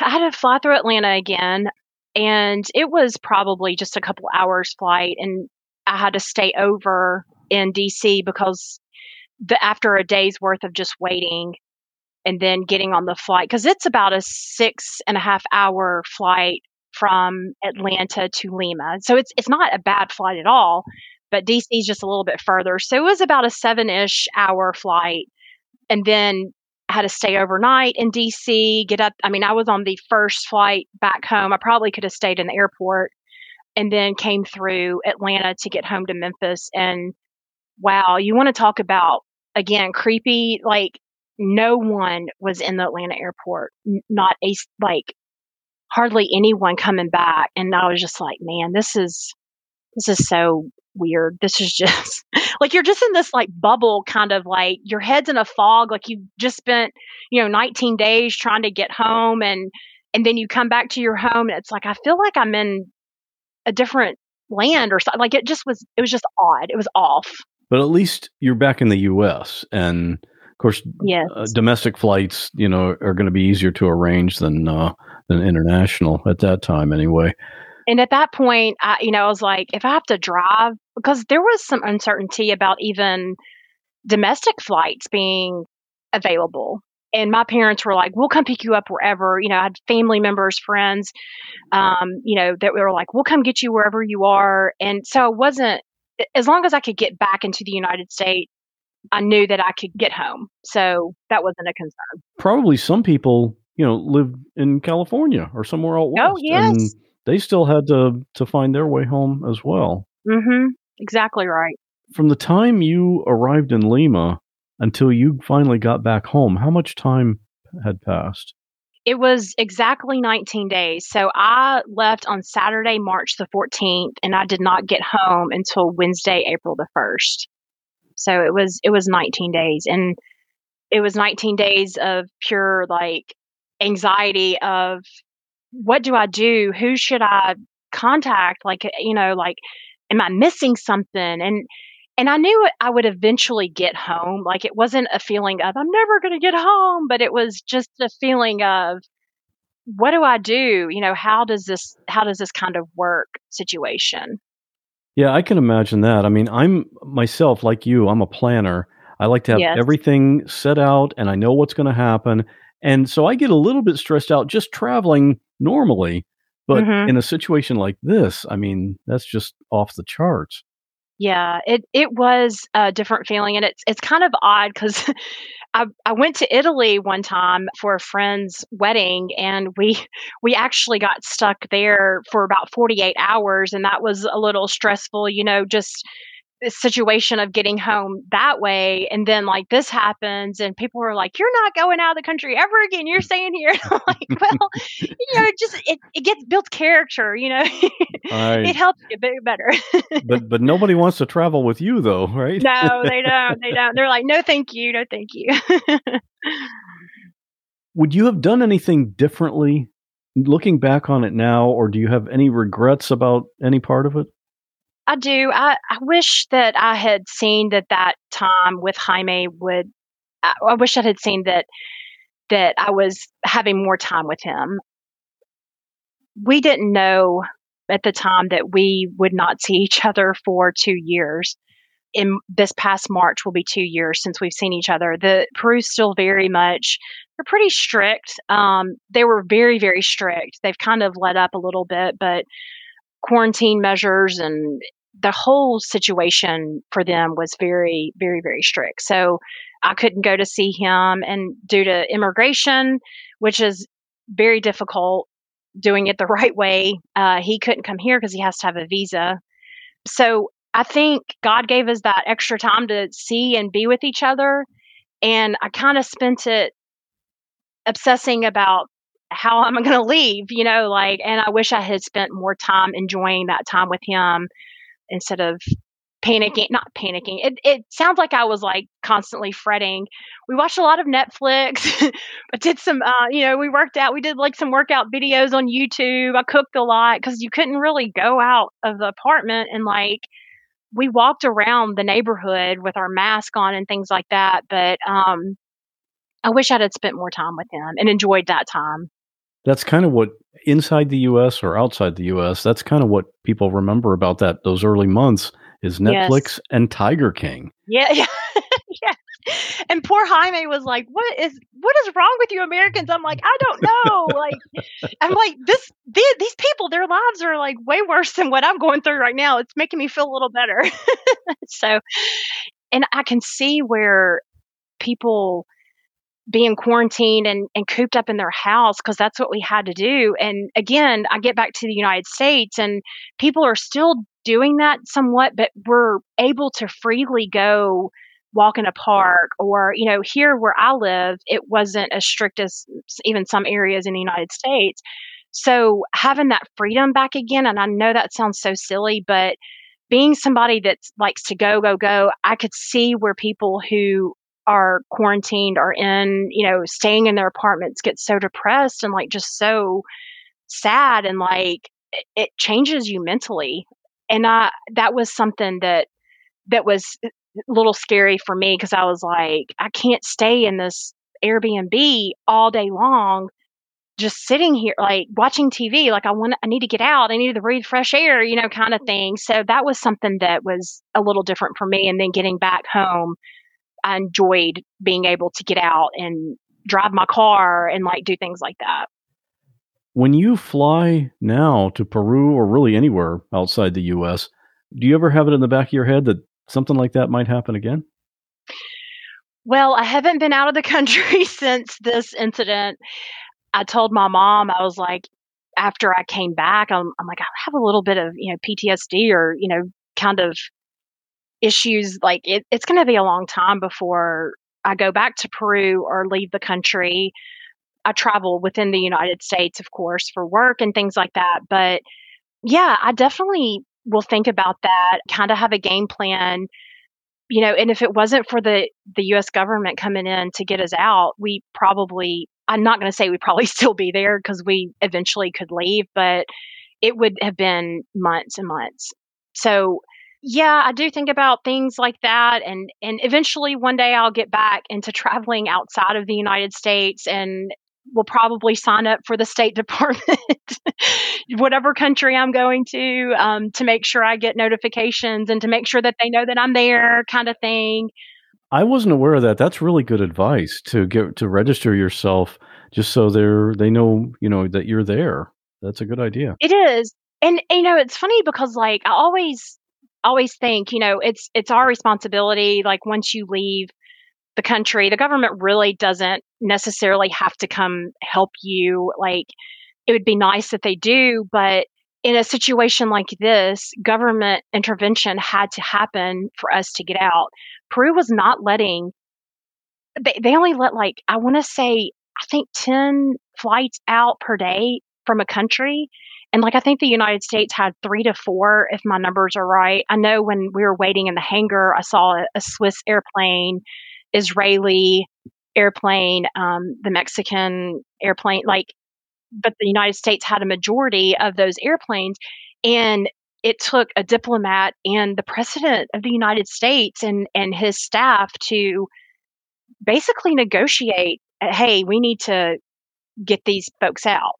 I had to fly through Atlanta again, and it was probably just a couple hours flight, and I had to stay over in DC because the after a day's worth of just waiting and then getting on the flight because it's about a six and a half hour flight from Atlanta to Lima. So it's it's not a bad flight at all, but DC is just a little bit further. So it was about a seven ish hour flight, and then I had to stay overnight in DC. Get up. I mean, I was on the first flight back home. I probably could have stayed in the airport, and then came through Atlanta to get home to Memphis. And wow, you want to talk about again creepy? Like no one was in the Atlanta airport. Not a like hardly anyone coming back. And I was just like, man, this is this is so weird. This is just like you're just in this like bubble kind of like your head's in a fog like you've just spent, you know, 19 days trying to get home and and then you come back to your home and it's like I feel like I'm in a different land or something. Like it just was it was just odd. It was off. But at least you're back in the US and of course yes. uh, domestic flights, you know, are going to be easier to arrange than uh than international at that time anyway. And at that point, I, you know, I was like, if I have to drive, because there was some uncertainty about even domestic flights being available. And my parents were like, we'll come pick you up wherever. You know, I had family members, friends, um, you know, that were like, we'll come get you wherever you are. And so it wasn't, as long as I could get back into the United States, I knew that I could get home. So that wasn't a concern. Probably some people you know, live in California or somewhere out oh, west. Oh, yes. And they still had to to find their way home as well. Mm-hmm. Exactly right. From the time you arrived in Lima until you finally got back home, how much time had passed? It was exactly 19 days. So I left on Saturday, March the 14th, and I did not get home until Wednesday, April the 1st. So it was it was 19 days and it was 19 days of pure like anxiety of what do I do? Who should I contact? Like, eh, you know, like, am I missing something? And, and I knew I would eventually get home. Like, it wasn't a feeling of, I'm never going to get home, but it was just a feeling of, what do I do? You know, how does this, how does this kind of work situation? Yeah, I can imagine that. I mean, I'm myself, like you, I'm a planner. I like to have Yes. everything set out and I know what's going to happen. And so I get a little bit stressed out just traveling normally. But Mhm. in a situation like this, I mean, that's just off the charts. Yeah, it it was a different feeling, and it's it's kind of odd because I I went to Italy one time for a friend's wedding, and we we actually got stuck there for about forty eight hours, and that was a little stressful, you know, just situation of getting home that way, and then like this happens, and people were like, "You're not going out of the country ever again. You're staying here." I'm like, well, you know, it just it it gets built character, you know, Right. it helps you bit better. but but nobody wants to travel with you though, right? No, they don't. They don't. They're like, no, thank you. No, thank you. Would you have done anything differently looking back on it now, or do you have any regrets about any part of it? I do. I, I wish that I had seen that that time with Jaime would. I, I wish I had seen that that I was having more time with him. We didn't know at the time that we would not see each other for two years. In this past March will be two years since we've seen each other. The Peru's still very much they're pretty strict. Um, they were very very strict. They've kind of let up a little bit, but quarantine measures and the whole situation for them was very very very strict. So I couldn't go to see him, and due to immigration, which is very difficult doing it the right way, uh, he couldn't come here because he has to have a visa. So I think God gave us that extra time to see and be with each other. And I kind of spent it obsessing about how am I'm going to leave, you know, like, and I wish I had spent more time enjoying that time with him instead of panicking, not panicking. It, it sounds like I was like constantly fretting. We watched a lot of Netflix, but did some, uh, you know, we worked out, we did like some workout videos on YouTube. I cooked a lot because you couldn't really go out of the apartment and like, we walked around the neighborhood with our mask on and things like that. But um, I wish I'd had spent more time with him and enjoyed that time. That's kind of what inside the US or outside the US, that's kind of what people remember about that those early months is Netflix Yes. and Tiger King. Yeah, yeah, yeah. And poor Jaime was like, "What is what is wrong with you Americans?" I'm like, "I don't know." like, I'm like, "This these, these people, their lives are like way worse than what I'm going through right now. It's making me feel a little better." so, and I can see where people being quarantined and, and cooped up in their house because that's what we had to do. And again, I get back to the United States and people are still doing that somewhat, but we're able to freely go walk in a park or, you know, here where I live, it wasn't as strict as even some areas in the United States. So having that freedom back again, and I know that sounds so silly, but being somebody that likes to go, go, go, I could see where people who are quarantined are in, you know, staying in their apartments get so depressed and like just so sad and like it, changes you mentally. And I that was something that that was a little scary for me because I was like, I can't stay in this Airbnb all day long just sitting here like watching TV like I want I need to get out. I need to breathe fresh air you know kind of thing. So that was something that was a little different for me. And then getting back home I enjoyed being able to get out and drive my car and like do things like that When you fly now to Peru or really anywhere outside the US, do you ever have it in the back of your head that something like that might happen again? Well, I haven't been out of the country since this incident. I told my mom, I was like, after I came back, I'm, I'm like, I have a little bit of, you know, PTSD or, you know, kind of issues. Like, it, it's going to be a long time before I go back to Peru or leave the country. I travel within the United States, of course, for work and things like that. But yeah, I definitely will think about that, kind of have a game plan you know, and if it wasn't for the the U.S. government coming in to get us out, we probably I'm not going to say we'd probably still be there because we eventually could leave, but it would have been months and months. So yeah, I do think about things like that, and and eventually one day I'll get back into traveling outside of the United States and will probably sign up for the State Department, whatever country I'm going to, um, to make sure I get notifications and to make sure that they know that I'm there, kind of thing. I wasn't aware of that. That's really good advice to get to register yourself just so they're they know, you know, that you're there. That's a good idea. It is, and you know, it's funny because like I always, always think, you know, it's it's our responsibility. Like once you leave the country, the government really doesn't necessarily have to come help you. Like it would be nice if they do, but in a situation like this, government intervention had to happen for us to get out. Peru was not letting, they, they only let like, I want to say, I think 10 flights out per day from a country. And like, I think the United States had three to four, if my numbers are right. I know when we were waiting in the hangar, I saw a, a Swiss airplane, Israeli airplane, um, the Mexican airplane, like, but the United States had a majority of those airplanes. And it took a diplomat and the president of the United States and, and his staff to basically negotiate hey, we need to get these folks out.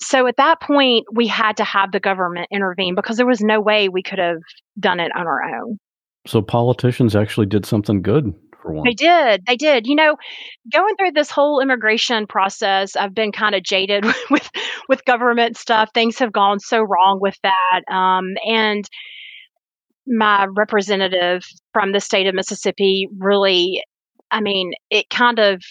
So at that point, we had to have the government intervene because there was no way we could have done it on our own. So politicians actually did something good for once. They did. They did. You know, going through this whole immigration process, I've been kind of jaded with with government stuff. Things have gone so wrong with that. Um, and my representative from the state of Mississippi really, I mean, it kind of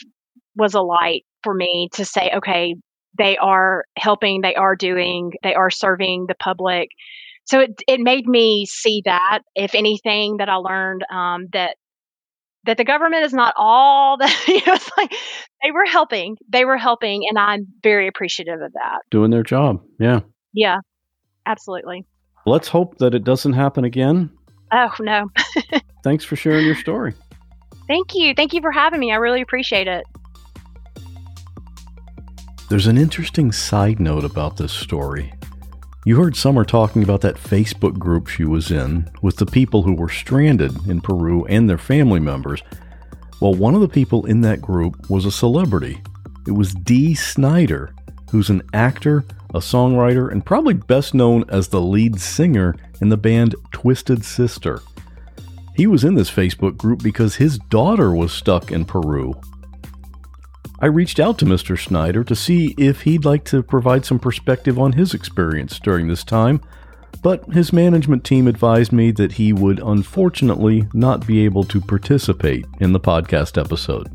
was a light for me to say, okay, they are helping, they are doing, they are serving the public. So it it made me see that, if anything, that I learned um, that that the government is not all that you know it's like they were helping they were helping and i'm very appreciative of that Doing their job. Yeah. yeah absolutely Let's hope that it doesn't happen again. oh no Thanks for sharing your story. thank you thank you for having me i really appreciate it There's an interesting side note about this story. You heard Summer talking about that Facebook group she was in with the people who were stranded in Peru and their family members. Well, one of the people in that group was a celebrity. It was Dee Snider, who's an actor, a songwriter, and probably best known as the lead singer in the band Twisted Sister. He was in this Facebook group because his daughter was stuck in Peru. I reached out to Mr. Snider to see if he'd like to provide some perspective on his experience during this time, but his management team advised me that he would unfortunately not be able to participate in the podcast episode.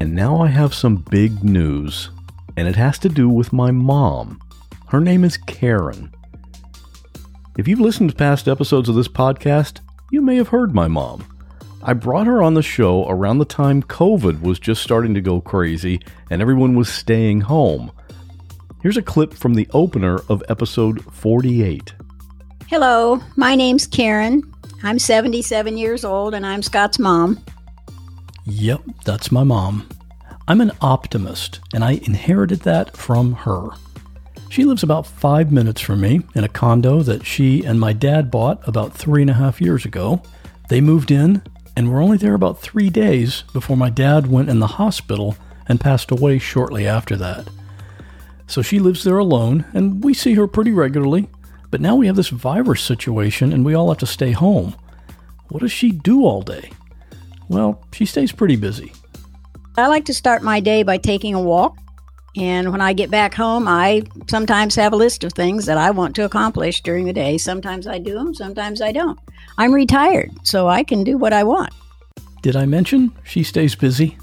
And now I have some big news, and it has to do with my mom. Her name is Karen. If you've listened to past episodes of this podcast, you may have heard my mom. I brought her on the show around the time COVID was just starting to go crazy and everyone was staying home. Here's a clip from the opener of episode 48. Hello, my name's Karen. I'm 77 years old and I'm Scott's mom. Yep, that's my mom. I'm an optimist, and I inherited that from her. She lives about five minutes from me in a condo that she and my dad bought about three and a half years ago. They moved in and were only there about three days before my dad went in the hospital and passed away shortly after that. So she lives there alone, and we see her pretty regularly. But now we have this virus situation, and we all have to stay home. What does she do all day? Well, she stays pretty busy. I like to start my day by taking a walk. And when I get back home, I sometimes have a list of things that I want to accomplish during the day. Sometimes I do them, sometimes I don't. I'm retired, so I can do what I want. Did I mention she stays busy?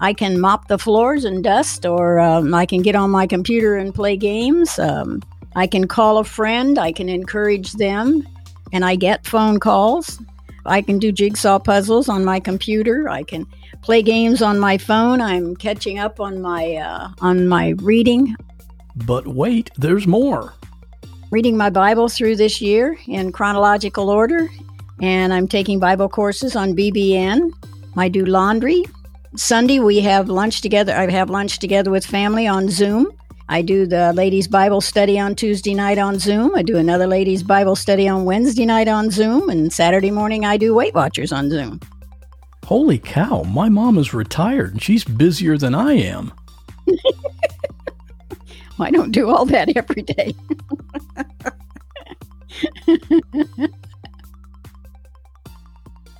I can mop the floors and dust, or um, I can get on my computer and play games. Um, I can call a friend, I can encourage them, and I get phone calls. I can do jigsaw puzzles on my computer. I can play games on my phone. I'm catching up on my uh, on my reading. But wait, there's more. Reading my Bible through this year in chronological order, and I'm taking Bible courses on BBN. I do laundry. Sunday we have lunch together. I have lunch together with family on Zoom. I do the ladies' Bible study on Tuesday night on Zoom. I do another ladies' Bible study on Wednesday night on Zoom, and Saturday morning I do Weight Watchers on Zoom. Holy cow, my mom is retired and she's busier than I am. I don't do all that every day.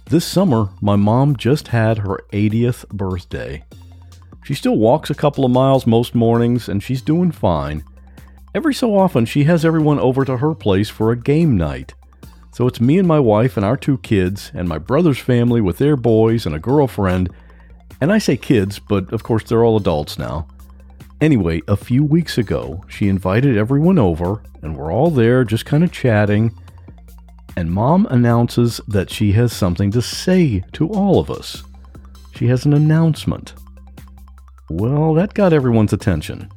this summer, my mom just had her 80th birthday. She still walks a couple of miles most mornings and she's doing fine. Every so often, she has everyone over to her place for a game night. So it's me and my wife and our two kids, and my brother's family with their boys and a girlfriend. And I say kids, but of course they're all adults now. Anyway, a few weeks ago, she invited everyone over, and we're all there just kind of chatting. And mom announces that she has something to say to all of us. She has an announcement. Well, that got everyone's attention.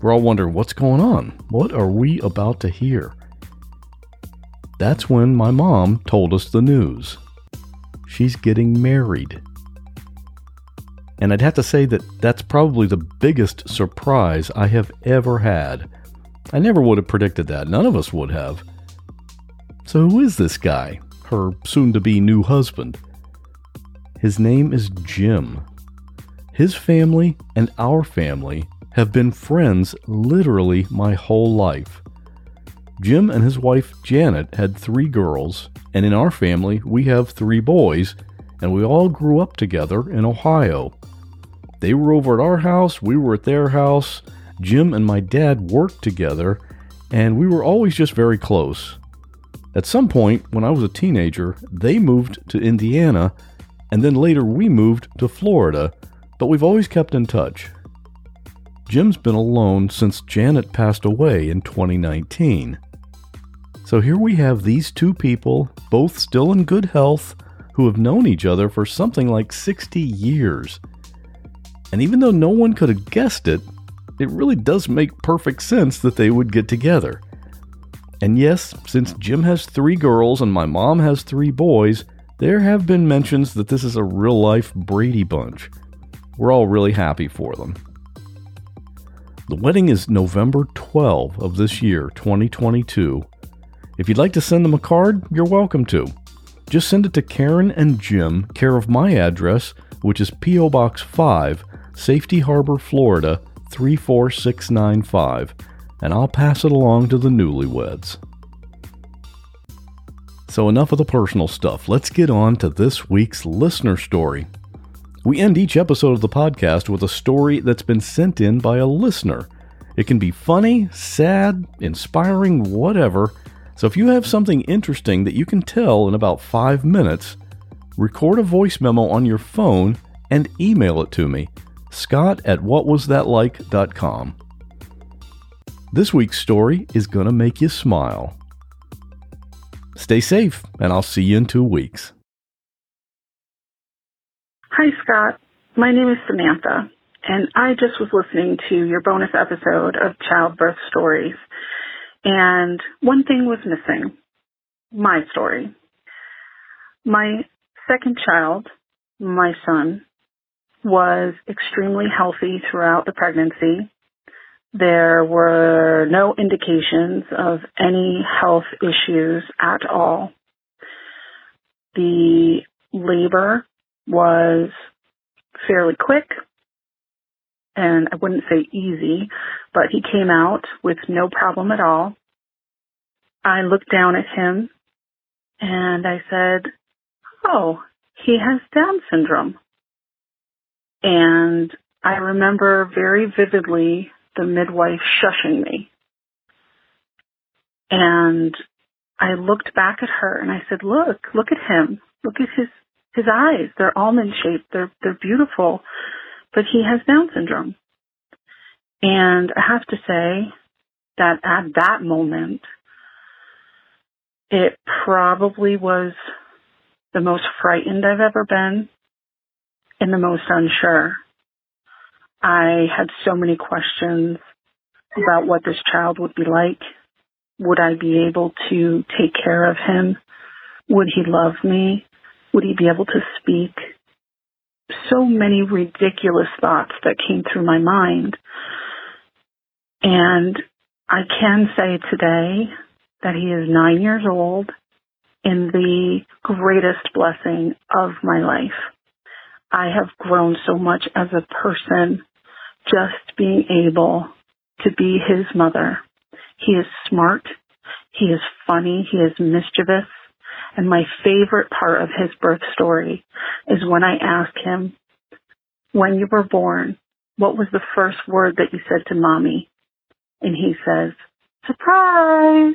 We're all wondering what's going on? What are we about to hear? That's when my mom told us the news. She's getting married. And I'd have to say that that's probably the biggest surprise I have ever had. I never would have predicted that. None of us would have. So, who is this guy? Her soon to be new husband. His name is Jim. His family and our family have been friends literally my whole life. Jim and his wife Janet had three girls, and in our family we have three boys, and we all grew up together in Ohio. They were over at our house, we were at their house. Jim and my dad worked together, and we were always just very close. At some point, when I was a teenager, they moved to Indiana, and then later we moved to Florida, but we've always kept in touch. Jim's been alone since Janet passed away in 2019. So here we have these two people, both still in good health, who have known each other for something like 60 years. And even though no one could have guessed it, it really does make perfect sense that they would get together. And yes, since Jim has three girls and my mom has three boys, there have been mentions that this is a real life Brady bunch. We're all really happy for them. The wedding is November 12 of this year, 2022, if you'd like to send them a card, you're welcome to. Just send it to Karen and Jim, care of my address, which is P.O. Box 5, Safety Harbor, Florida 34695, and I'll pass it along to the newlyweds. So, enough of the personal stuff. Let's get on to this week's listener story. We end each episode of the podcast with a story that's been sent in by a listener. It can be funny, sad, inspiring, whatever. So if you have something interesting that you can tell in about five minutes, record a voice memo on your phone and email it to me, scott at whatwasthatlike.com. This week's story is going to make you smile. Stay safe, and I'll see you in two weeks. Hi, Scott. My name is Samantha, and I just was listening to your bonus episode of childbirth stories. And one thing was missing my story. My second child, my son, was extremely healthy throughout the pregnancy. There were no indications of any health issues at all. The labor was fairly quick and I wouldn't say easy, but he came out with no problem at all. I looked down at him and I said, Oh, he has Down syndrome. And I remember very vividly the midwife shushing me. And I looked back at her and I said, look, look at him. Look at his, his eyes. They're almond shaped. They're, they're beautiful, but he has Down syndrome. And I have to say that at that moment, it probably was the most frightened I've ever been and the most unsure. I had so many questions about what this child would be like. Would I be able to take care of him? Would he love me? Would he be able to speak? So many ridiculous thoughts that came through my mind. And I can say today that he is nine years old and the greatest blessing of my life. I have grown so much as a person just being able to be his mother. He is smart. He is funny. He is mischievous. And my favorite part of his birth story is when I ask him, when you were born, what was the first word that you said to mommy? And he says, surprise.